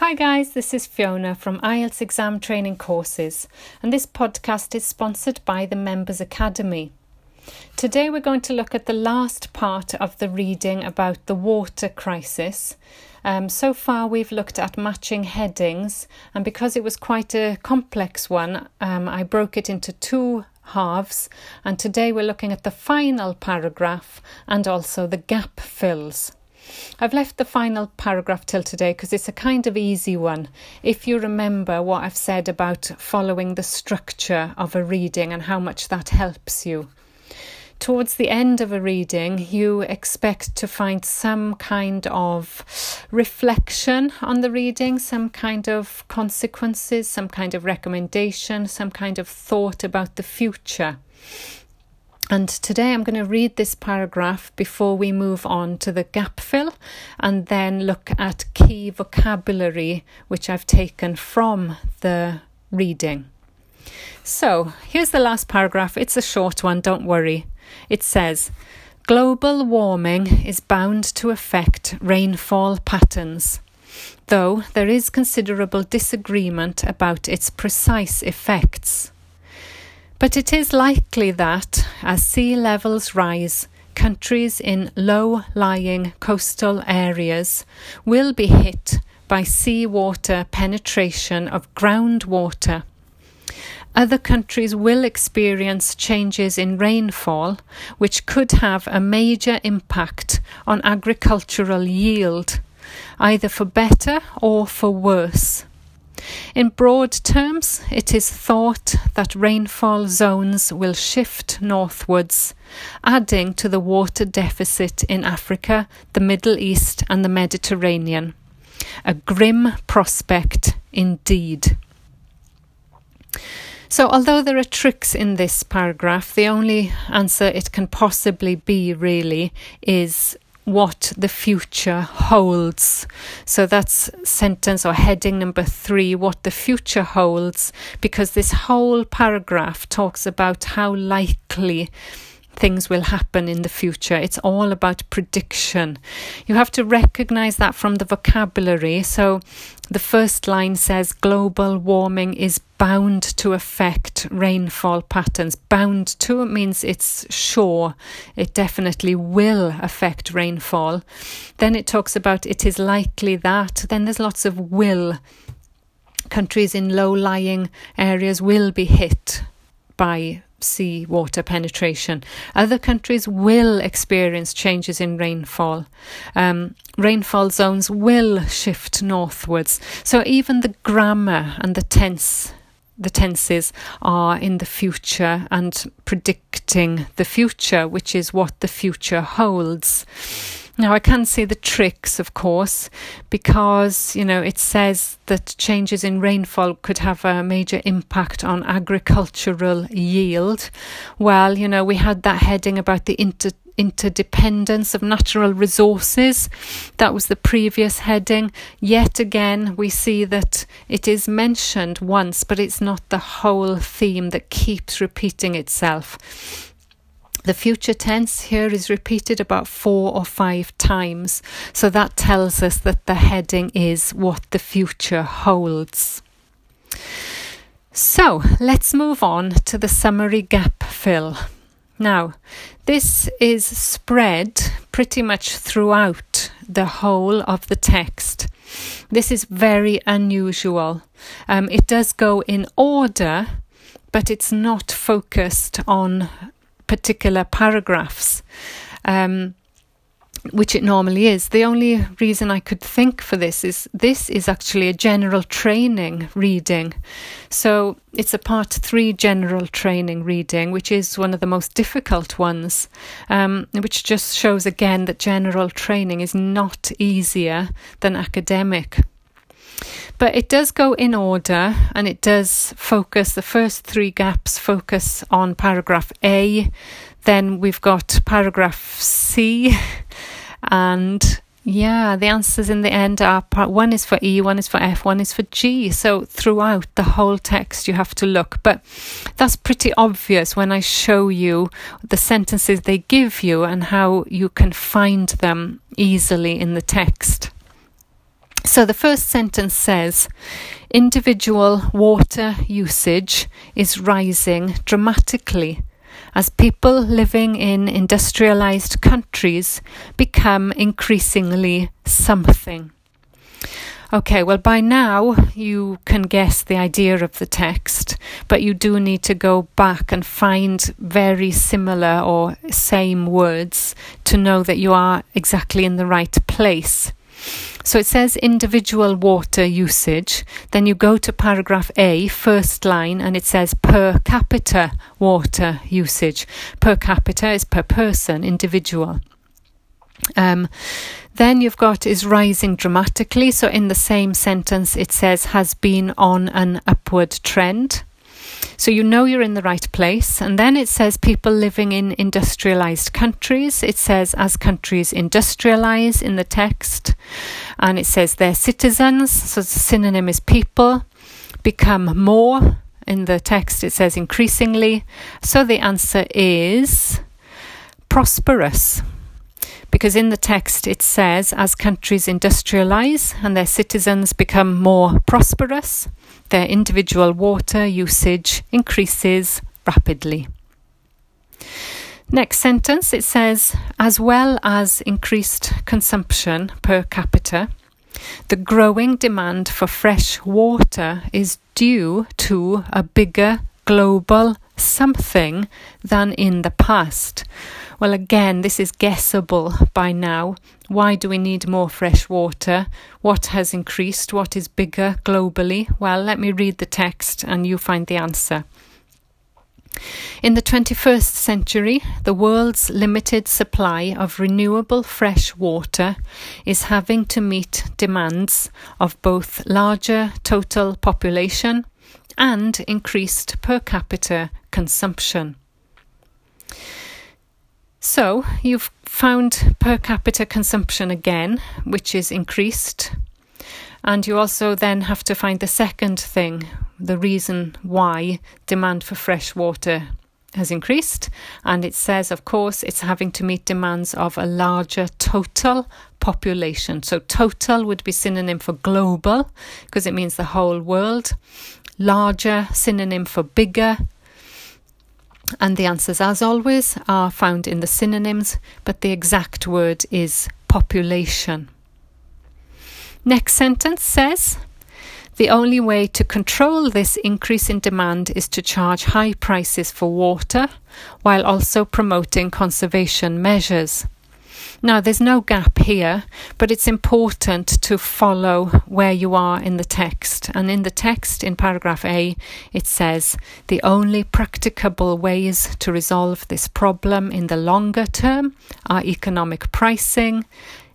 Hi, guys, this is Fiona from IELTS Exam Training Courses, and this podcast is sponsored by the Members Academy. Today, we're going to look at the last part of the reading about the water crisis. Um, so far, we've looked at matching headings, and because it was quite a complex one, um, I broke it into two halves. And today, we're looking at the final paragraph and also the gap fills. I've left the final paragraph till today because it's a kind of easy one. If you remember what I've said about following the structure of a reading and how much that helps you. Towards the end of a reading, you expect to find some kind of reflection on the reading, some kind of consequences, some kind of recommendation, some kind of thought about the future. And today I'm going to read this paragraph before we move on to the gap fill and then look at key vocabulary which I've taken from the reading. So here's the last paragraph. It's a short one, don't worry. It says, Global warming is bound to affect rainfall patterns, though there is considerable disagreement about its precise effects. But it is likely that, as sea levels rise, countries in low lying coastal areas will be hit by seawater penetration of groundwater. Other countries will experience changes in rainfall, which could have a major impact on agricultural yield, either for better or for worse. In broad terms, it is thought that rainfall zones will shift northwards, adding to the water deficit in Africa, the Middle East, and the Mediterranean. A grim prospect indeed. So, although there are tricks in this paragraph, the only answer it can possibly be really is what the future holds. So that's sentence or heading number three, what the future holds, because this whole paragraph talks about how likely things will happen in the future. It's all about prediction. You have to recognize that from the vocabulary. So the first line says global warming is bound to affect rainfall patterns. Bound to means it's sure, it definitely will affect rainfall. Then it talks about it is likely that. Then there's lots of will. Countries in low lying areas will be hit by sea water penetration. Other countries will experience changes in rainfall. Um, rainfall zones will shift northwards. So even the grammar and the tense the tenses are in the future and predicting the future, which is what the future holds. Now, I can see the tricks, of course, because, you know, it says that changes in rainfall could have a major impact on agricultural yield. Well, you know, we had that heading about the inter interdependence of natural resources. That was the previous heading. Yet again, we see that it is mentioned once, but it's not the whole theme that keeps repeating itself. The future tense here is repeated about four or five times, so that tells us that the heading is what the future holds. So let's move on to the summary gap fill. Now, this is spread pretty much throughout the whole of the text. This is very unusual. Um, it does go in order, but it's not focused on particular paragraphs, um, which it normally is. The only reason I could think for this is this is actually a general training reading. So it's a part three general training reading, which is one of the most difficult ones, um, which just shows again that general training is not easier than academic. But it does go in order and it does focus, the first three gaps focus on paragraph A. Then we've got paragraph C and yeah, the answers in the end are part one is for E, one is for F, one is for G. So throughout the whole text, you have to look. But that's pretty obvious when I show you the sentences they give you and how you can find them easily in the text. So the first sentence says individual water usage is rising dramatically as people living in industrialized countries become increasingly something. Okay, well, by now you can guess the idea of the text, but you do need to go back and find very similar or same words to know that you are exactly in the right place. So it says individual water usage. Then you go to paragraph A, first line, and it says per capita water usage. Per capita is per person, individual. Um, then you've got is rising dramatically. So in the same sentence, it says has been on an upward trend. So you know you're in the right place. And then it says people living in industrialized countries. It says as countries industrialize in the text. And it says their citizens, so the synonym is people, become more. In the text, it says increasingly. So the answer is prosperous because in the text it says as countries industrialize and their citizens become more prosperous, their individual water usage increases rapidly. Next sentence it says, as well as increased consumption per capita, the growing demand for fresh water is due to a bigger global something than in the past. Well, again, this is guessable by now. Why do we need more fresh water? What has increased? What is bigger globally? Well, let me read the text and you find the answer. In the 21st century, the world's limited supply of renewable fresh water is having to meet demands of both larger total population and increased per capita consumption. So you've found per capita consumption again, which is increased. And you also then have to find the second thing, the reason why demand for fresh water has increased. And it says, of course, it's having to meet demands of a larger total population. So, total would be synonym for global because it means the whole world. Larger, synonym for bigger, and the answers, as always, are found in the synonyms, but the exact word is population. Next sentence says The only way to control this increase in demand is to charge high prices for water while also promoting conservation measures. Now, there's no gap here, but it's important to follow where you are in the text. And in the text, in paragraph A, it says the only practicable ways to resolve this problem in the longer term are economic pricing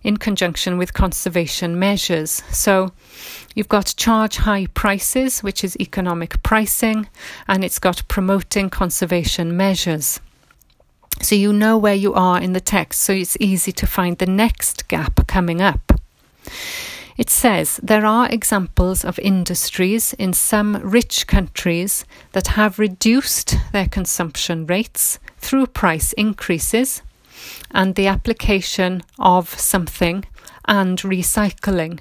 in conjunction with conservation measures. So you've got charge high prices, which is economic pricing, and it's got promoting conservation measures. So you know where you are in the text, so it's easy to find the next gap coming up. It says there are examples of industries in some rich countries that have reduced their consumption rates through price increases and the application of something and recycling.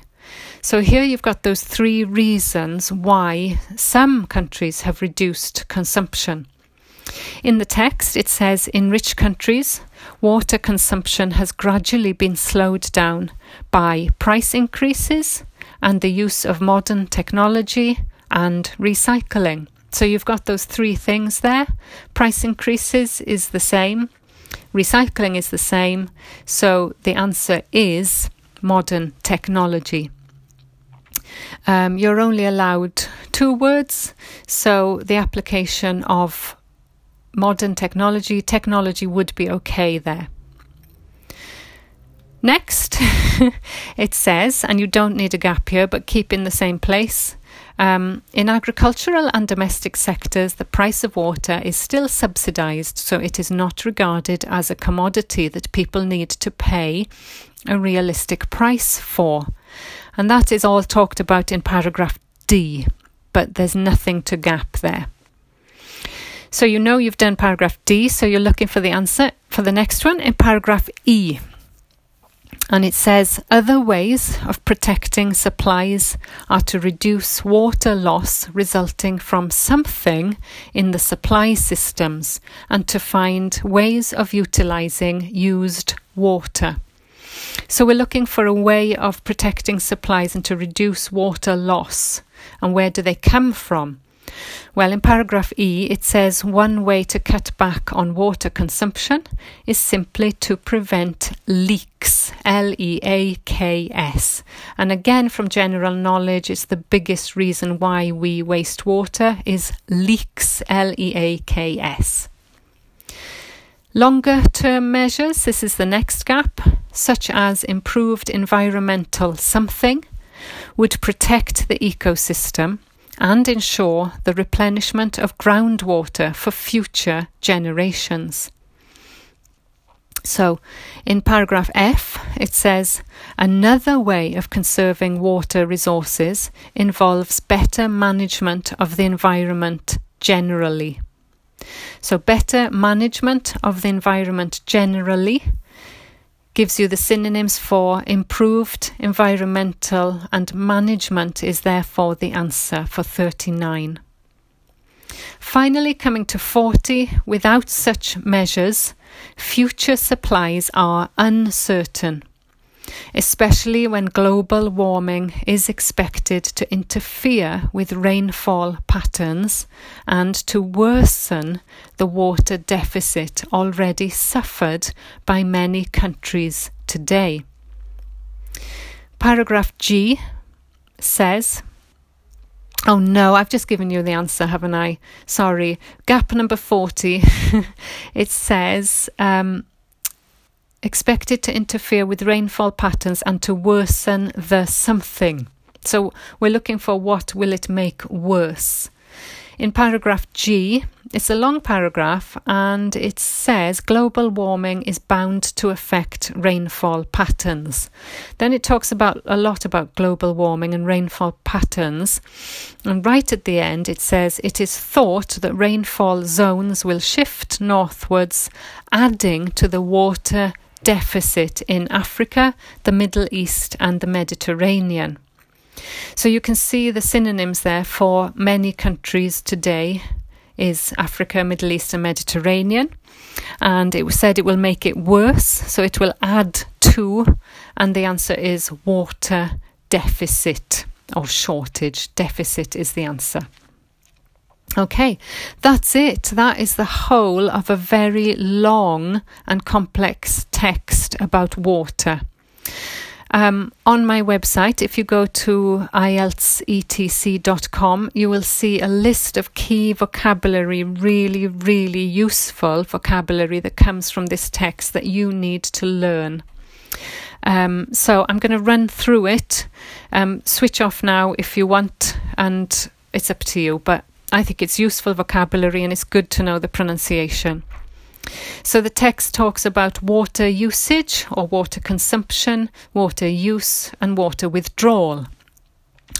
So here you've got those three reasons why some countries have reduced consumption. In the text, it says in rich countries, water consumption has gradually been slowed down by price increases and the use of modern technology and recycling. So you've got those three things there. Price increases is the same, recycling is the same. So the answer is modern technology. Um, you're only allowed two words, so the application of modern technology, technology would be okay there. Next, it says, and you don't need a gap here, but keep in the same place. Um, in agricultural and domestic sectors, the price of water is still subsidised, so it is not regarded as a commodity that people need to pay a realistic price for. And that is all talked about in paragraph D, but there's nothing to gap there. So you know you've done paragraph D, so you're looking for the answer for the next one in paragraph E. And it says other ways of protecting supplies are to reduce water loss resulting from something in the supply systems and to find ways of utilizing used water. So we're looking for a way of protecting supplies and to reduce water loss. And where do they come from? Well, in paragraph E, it says one way to cut back on water consumption is simply to prevent leaks, L E A K S. And again, from general knowledge, it's the biggest reason why we waste water is leaks, L E A K S. Longer term measures, this is the next gap, such as improved environmental something, would protect the ecosystem and ensure the replenishment of groundwater for future generations. So, in paragraph F, it says another way of conserving water resources involves better management of the environment generally. So, better management of the environment generally gives you the synonyms for improved environmental and management is therefore the answer for 39. Finally, coming to 40, without such measures, future supplies are uncertain especially when global warming is expected to interfere with rainfall patterns and to worsen the water deficit already suffered by many countries today. Paragraph G says, Oh no, I've just given you the answer, haven't I? Sorry. Gap number 40. it says, um, expected to interfere with rainfall patterns and to worsen the something. So we're looking for what will it make worse. In paragraph G, it's a long paragraph and it says global warming is bound to affect rainfall patterns. Then it talks about a lot about global warming and rainfall patterns. And right at the end it says it is thought that rainfall zones will shift northwards, adding to the water deficit in Africa, the Middle East, and the Mediterranean. So you can see the synonyms there for many countries today is Africa, Middle East, and Mediterranean. And it was said it will make it worse, so it will add to, and the answer is water deficit or shortage. Deficit is the answer. Okay, that's it. That is the whole of a very long and complex text about water. Um, on my website, if you go to IELTSETC.com, you will see a list of key vocabulary, really, really useful vocabulary that comes from this text that you need to learn. Um, so I'm going to run through it. Um, switch off now if you want, and it's up to you. But I think it's useful vocabulary and it's good to know the pronunciation. So the text talks about water usage or water consumption, water use, and water withdrawal.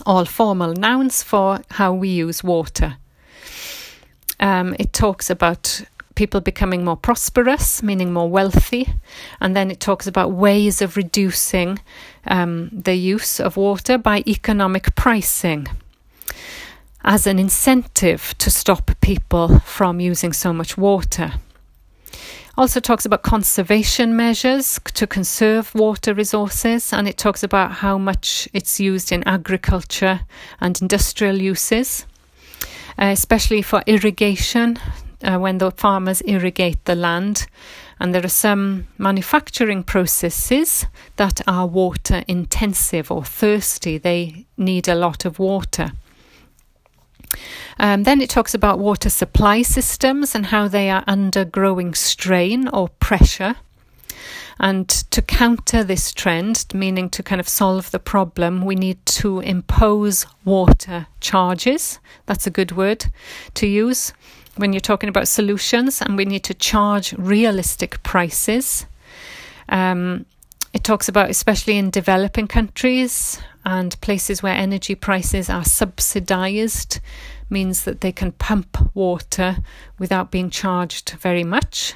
All formal nouns for how we use water. Um, it talks about people becoming more prosperous, meaning more wealthy, and then it talks about ways of reducing um, the use of water by economic pricing as an incentive to stop people from using so much water. Also talks about conservation measures to conserve water resources, and it talks about how much it's used in agriculture and industrial uses, uh, especially for irrigation uh, when the farmers irrigate the land. And there are some manufacturing processes that are water intensive or thirsty, they need a lot of water. Um, then it talks about water supply systems and how they are under growing strain or pressure. And to counter this trend, meaning to kind of solve the problem, we need to impose water charges. That's a good word to use when you're talking about solutions, and we need to charge realistic prices. Um, it talks about, especially in developing countries and places where energy prices are subsidized, means that they can pump water without being charged very much.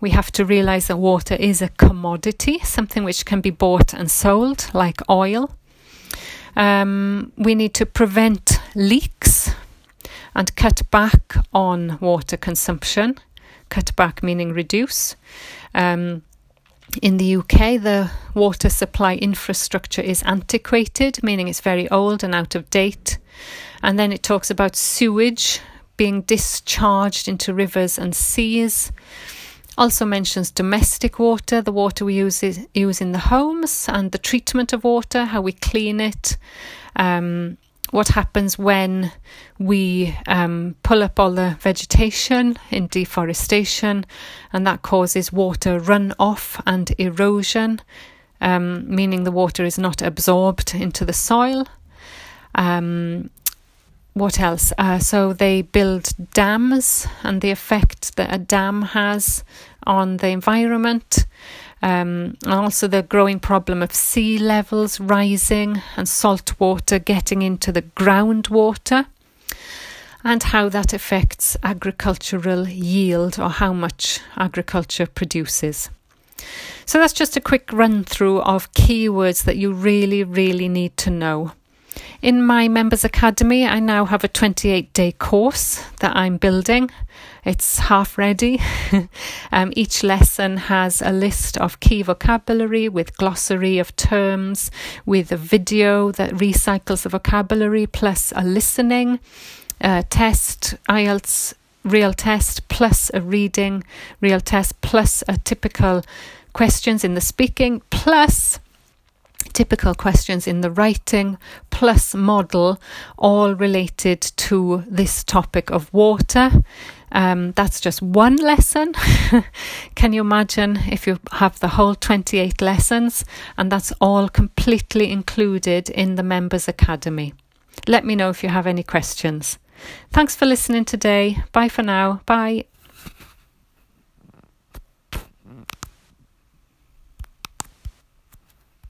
We have to realize that water is a commodity, something which can be bought and sold, like oil. Um, we need to prevent leaks and cut back on water consumption. Cut back meaning reduce. Um, in the UK, the water supply infrastructure is antiquated, meaning it's very old and out of date. And then it talks about sewage being discharged into rivers and seas. Also mentions domestic water, the water we use, use in the homes, and the treatment of water, how we clean it. Um, what happens when we um, pull up all the vegetation in deforestation, and that causes water runoff and erosion, um, meaning the water is not absorbed into the soil. Um, what else? Uh, so they build dams and the effect that a dam has on the environment. Um, and also the growing problem of sea levels rising and salt water getting into the groundwater, and how that affects agricultural yield or how much agriculture produces. So that's just a quick run through of keywords that you really, really need to know. In my Members Academy, I now have a 28 day course that I'm building. It's half ready. um, each lesson has a list of key vocabulary with glossary of terms, with a video that recycles the vocabulary, plus a listening uh, test, IELTS real test, plus a reading real test, plus a typical questions in the speaking, plus typical questions in the writing plus model, all related to this topic of water. Um, that's just one lesson. Can you imagine if you have the whole 28 lessons and that's all completely included in the Members Academy? Let me know if you have any questions. Thanks for listening today. Bye for now. Bye.